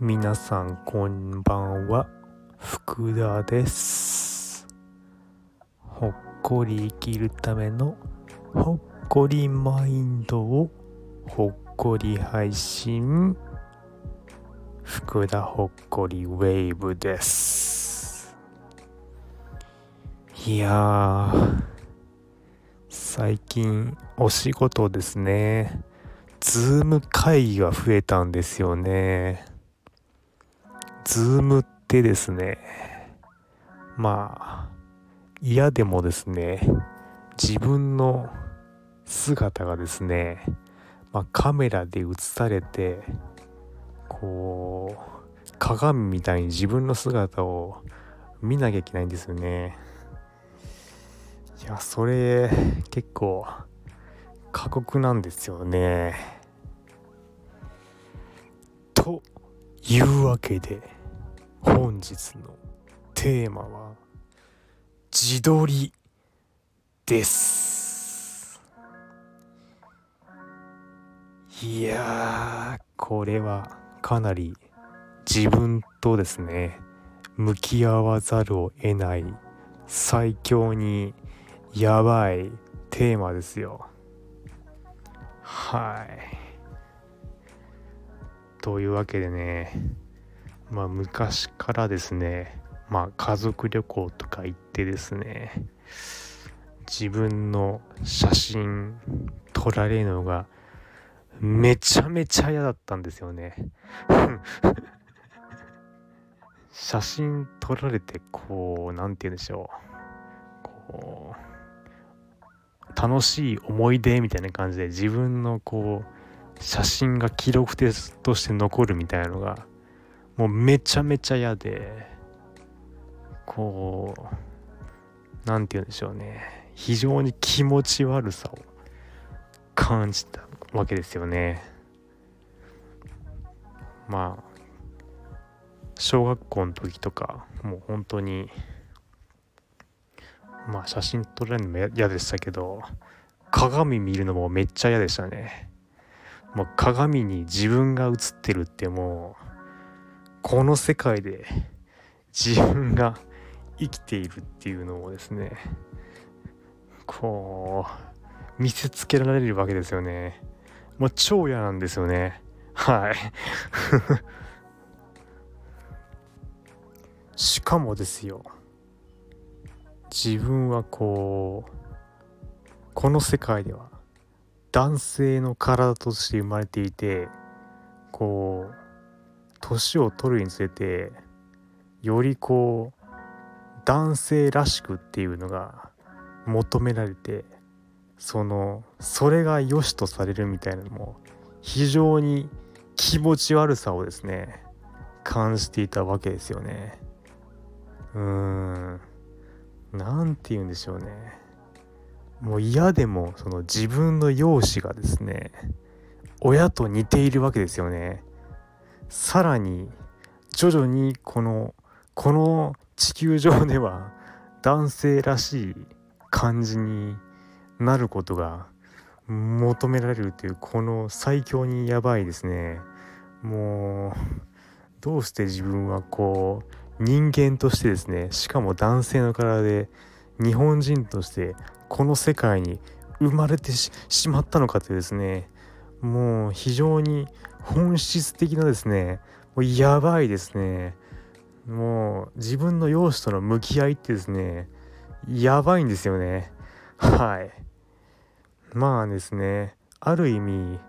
皆さんこんばんは。福田です。ほっこり生きるためのほっこりマインドをほっこり配信。福田ほっこりウェーブです。いや最近お仕事ですね。Zoom 会議が増えたんですよね。 Zoom ってですねまあ嫌でもですね自分の姿がですね、まあ、カメラで映されてこう鏡みたいに自分の姿を見なきゃいけないんですよね。いやそれ結構過酷なんですよね。というわけで本日のテーマは自撮りです。いやこれはかなり自分とですね向き合わざるを得ない最強にやばいテーマですよ。はい。というわけでねまあ昔からですねまあ家族旅行とか行ってですね自分の写真撮られるのがめちゃめちゃ嫌だったんですよね。写真撮られてこう何て言うんでしょう。こう楽しい思い出みたいな感じで自分のこう写真が記録として残るみたいなのがもうめちゃめちゃ嫌でこう何て言うんでしょうね。非常に気持ち悪さを感じたわけですよね。まあ小学校の時とかもう本当にまあ写真撮られるのも嫌でしたけど鏡見るのもめっちゃ嫌でしたね。もう鏡に自分が映ってるってもうこの世界で自分が生きているっていうのをですねこう見せつけられるわけですよね。もう超嫌なんですよね。はい。しかもですよ。自分はこうこの世界では男性の体として生まれていてこう年を取るにつれてよりこう男性らしくっていうのが求められてそのそれが良しとされるみたいなのも非常に気持ち悪さをですね感じていたわけですよね。うーん。何て言うんでしょうね。もう嫌でもその自分の容姿がですね親と似ているわけですよね。さらに徐々にこのこの地球上では男性らしい感じになることが求められるというこの最強にやばいですね。もうどうして自分はこう人間としてですねしかも男性の体で日本人としてこの世界に生まれてしまったのかというですねもう非常に本質的なですねもうやばいですね。もう自分の容姿との向き合いってですねやばいんですよね。はい。まあですねある意味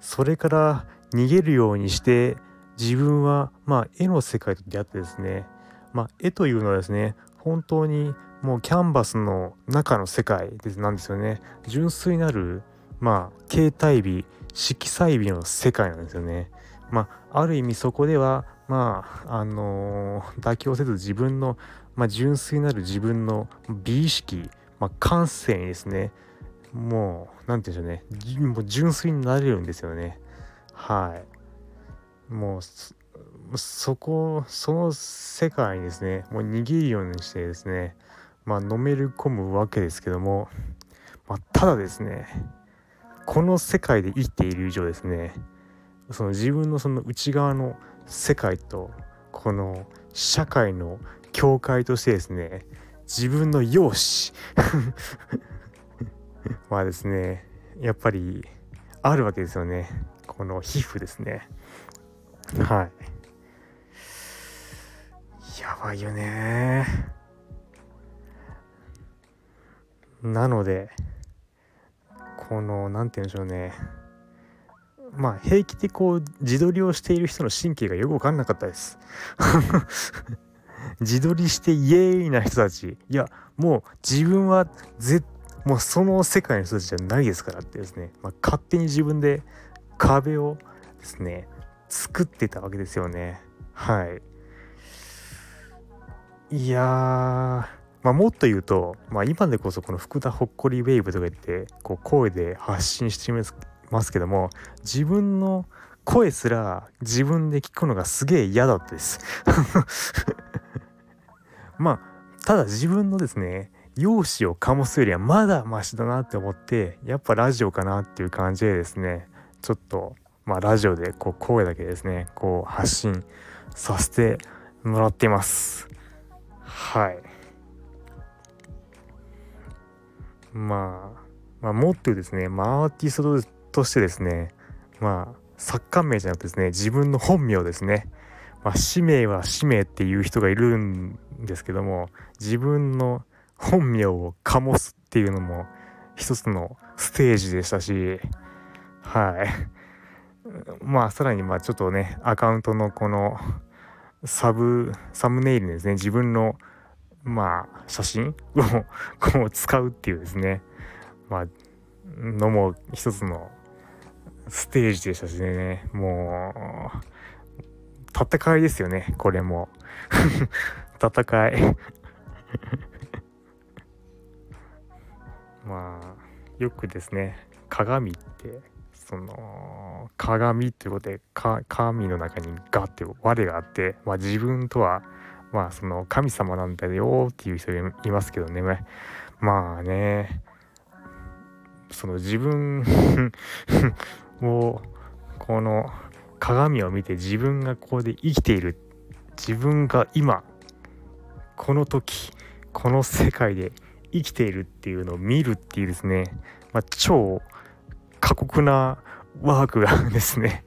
それから逃げるようにして自分はまあ絵の世界と出会ってですねまあ絵というのはですね本当にもうキャンバスの中の世界なんですよね。純粋なるまあ携帯美色彩美の世界なんですよね。まあある意味そこではまああのー、妥協せず自分の、まあ、純粋なる自分の美意識、まあ、感性にですねもう何て言うんでしょうね。もう純粋になれるんですよね。はい。もうそこその世界にですね。もう逃げるようにしてですね。まあのめり込むわけですけども、まあ、ただですね。この世界で生きている以上ですね。その自分のその内側の世界とこの社会の境界としてですね。自分の容姿。はですね。やっぱりあるわけですよね。この皮膚ですね。はい。やばいよね。なのでこの何て言うんでしょうね。まあ平気でこう自撮りをしている人の神経がよく分かんなかったです。自撮りしてイエーイな人たち。いやもう自分はぜもうその世界の人たちじゃないですからってですね、まあ、勝手に自分で壁をですね作ってたわけですよね。はい。いやまあ、もっと言うと、まあ、今でこそこの福田ほっこりウェーブとか言ってこう声で発信してますけども自分の声すら自分で聞くのがすげえ嫌だったです。まあただ自分のですね容姿を醸すよりはまだマシだなって思ってやっぱラジオかなっていう感じでですねちょっとまあラジオでこう声だけですねこう発信させてもらっています。はい。まあまあもっとですね、まあ、アーティストとしてですねまあ作家名じゃなくてですね自分の本名ですね。まあ使命は使命っていう人がいるんですけども自分の本名を醸すっていうのも一つのステージでしたしはい。まあさらにまあちょっとねアカウントのこのサブサムネイルにですね。自分のまあ写真をこう使うっていうですね。まあのも一つのステージでしたしね。もう戦いですよね。これも。戦い。まあよくですね。鏡ってその鏡っていうことで鏡の中にガって我があって、まあ、自分とはまあその神様なんだよっていう人いますけどね。まあねその自分 をこの鏡を見て自分がここで生きている。自分が今この時この世界で生きているっていうのを見るっていうですね、まあ、超過酷なワークがですね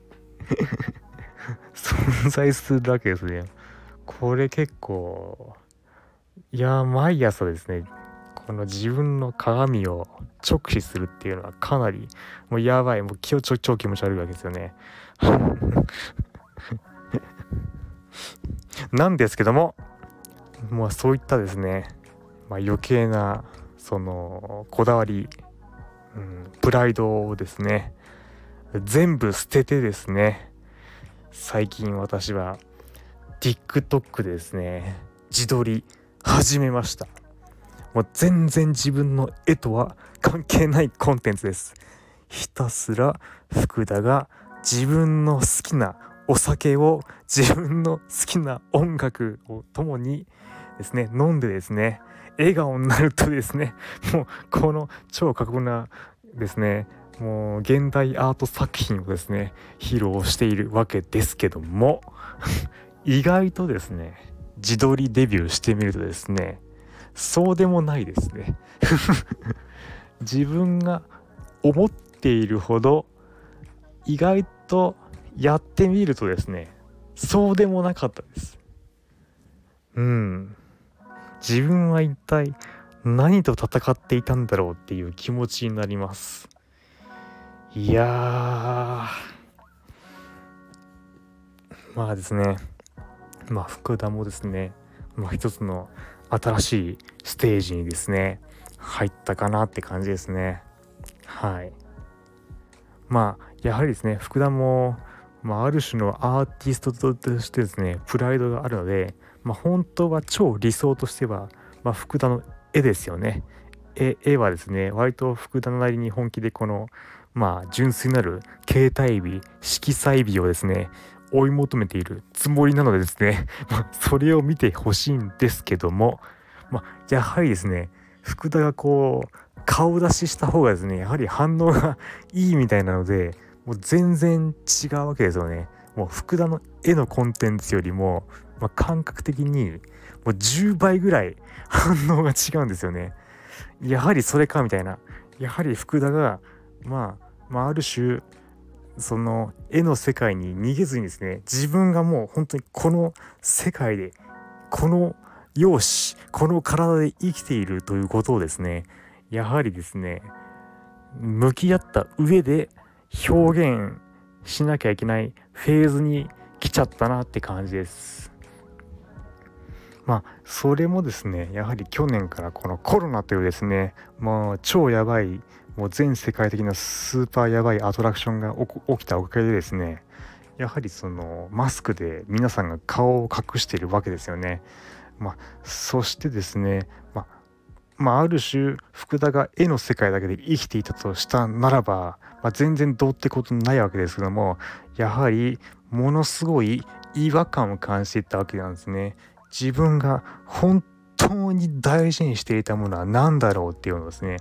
存在するわけですね。これ結構いや毎朝ですねこの自分の鏡を直視するっていうのはかなりもうやばいもう気をちょ超気持ち悪いわけですよね。なんですけどもまあそういったですね、まあ、余計なそのこだわり、うん、プライドをですね全部捨ててですね。最近私は TikTok でですね自撮り始めました。もう全然自分の絵とは関係ないコンテンツです。ひたすら福田が自分の好きなお酒を自分の好きな音楽を共にですね飲んでですね笑顔になるとですねもうこの超過酷なですねもう現代アート作品をですね披露しているわけですけども 意外とですね自撮りデビューしてみるとですねそうでもないですね。自分が思っているほど意外とやってみるとですねそうでもなかったです。うん。自分は一体何と戦っていたんだろうっていう気持ちになります。いやまあですね。まあ福田もですね、まあ、一つの新しいステージにですね入ったかなって感じですね。はい。まあやはりですね福田も、まあ、ある種のアーティストとしてですねプライドがあるのでまあ、本当は超理想としては、まあ、福田の絵ですよね。絵絵はですね割と福田なりに本気でこのまあ純粋なる携帯美色彩美をですね追い求めているつもりなのでですね、ま、それを見てほしいんですけども、まあ、やはりですね福田がこう顔出しした方がですねやはり反応がいいみたいなのでもう全然違うわけですよね。もう福田の絵のコンテンツよりも、まあ、感覚的にもう10倍ぐらい反応が違うんですよね。やはりそれかみたいなやはり福田がまあまあある種その絵の世界に逃げずにですね自分がもう本当にこの世界でこの容姿この体で生きているということをですねやはりですね向き合った上で表現しなきゃいけないフェーズに来ちゃったなって感じです。まあそれもですねやはり去年からこのコロナというですねもう超やばいもう全世界的なスーパーやばいアトラクションが起きたおかげでですねやはりそのマスクで皆さんが顔を隠しているわけですよね。まあ、そしてですね、まあ、まあ、ある種福田が絵の世界だけで生きていたとしたならば、まあ、全然どうってことないわけですけどもやはりものすごい違和感を感じていったわけなんですね。自分が本当に大事にしていたものは何だろうっていうのをですね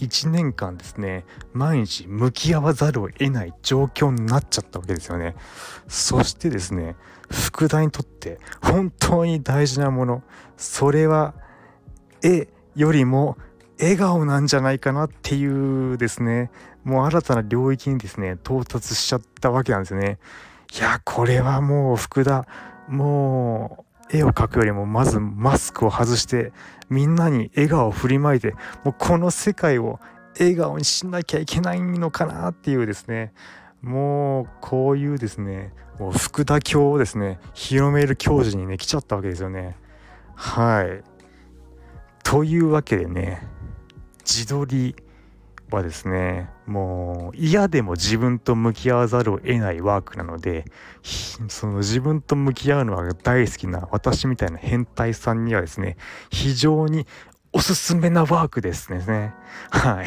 1年間ですね毎日向き合わざるを得ない状況になっちゃったわけですよね。そしてですね福田にとって本当に大事なものそれは絵よりも笑顔なんじゃないかなっていうですねもう新たな領域にですね到達しちゃったわけなんですよね。いやこれはもう福田もう絵を描くよりもまずマスクを外してみんなに笑顔を振りまいてもうこの世界を笑顔にしなきゃいけないのかなっていうですね。もうこういうですねもう福田教をですね広める教授にね来ちゃったわけですよね。はい。というわけでね自撮りはですねもう嫌でも自分と向き合わざるを得ないワークなのでその自分と向き合うのが大好きな私みたいな変態さんにはですね非常におすすめなワークですね。はい。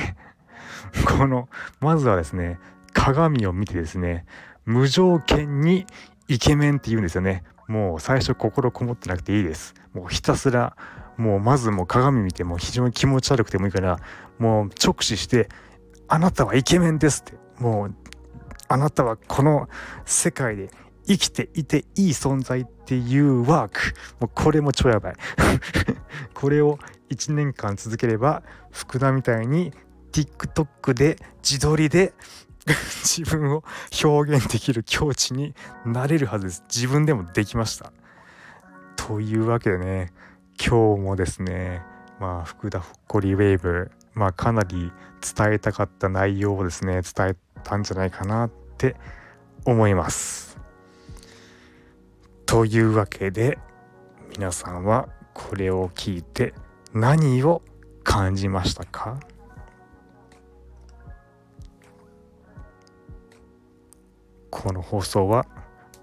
このまずはですね鏡を見てですね無条件にイケメンって言うんですよね。もう最初心こもってなくていいです。もうひたすらもうまずもう鏡見ても非常に気持ち悪くてもいいからもう直視して「あなたはイケメンです」って。もうあなたはこの世界で生きていていい存在っていうワーク。もうこれも超やばい。これを1年間続ければ福田みたいに TikTok で自撮りで 自分を表現できる境地になれるはずです。自分でもできました。というわけでね今日もですねまあ福田ほっこりウェーブまあかなり伝えたかった内容をですね伝えたんじゃないかなって思います。というわけで皆さんはこれを聞いて何を感じましたか？この放送は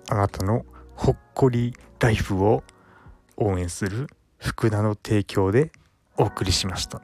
あなたのほっこりライフを応援する福田の提供でお送りしました。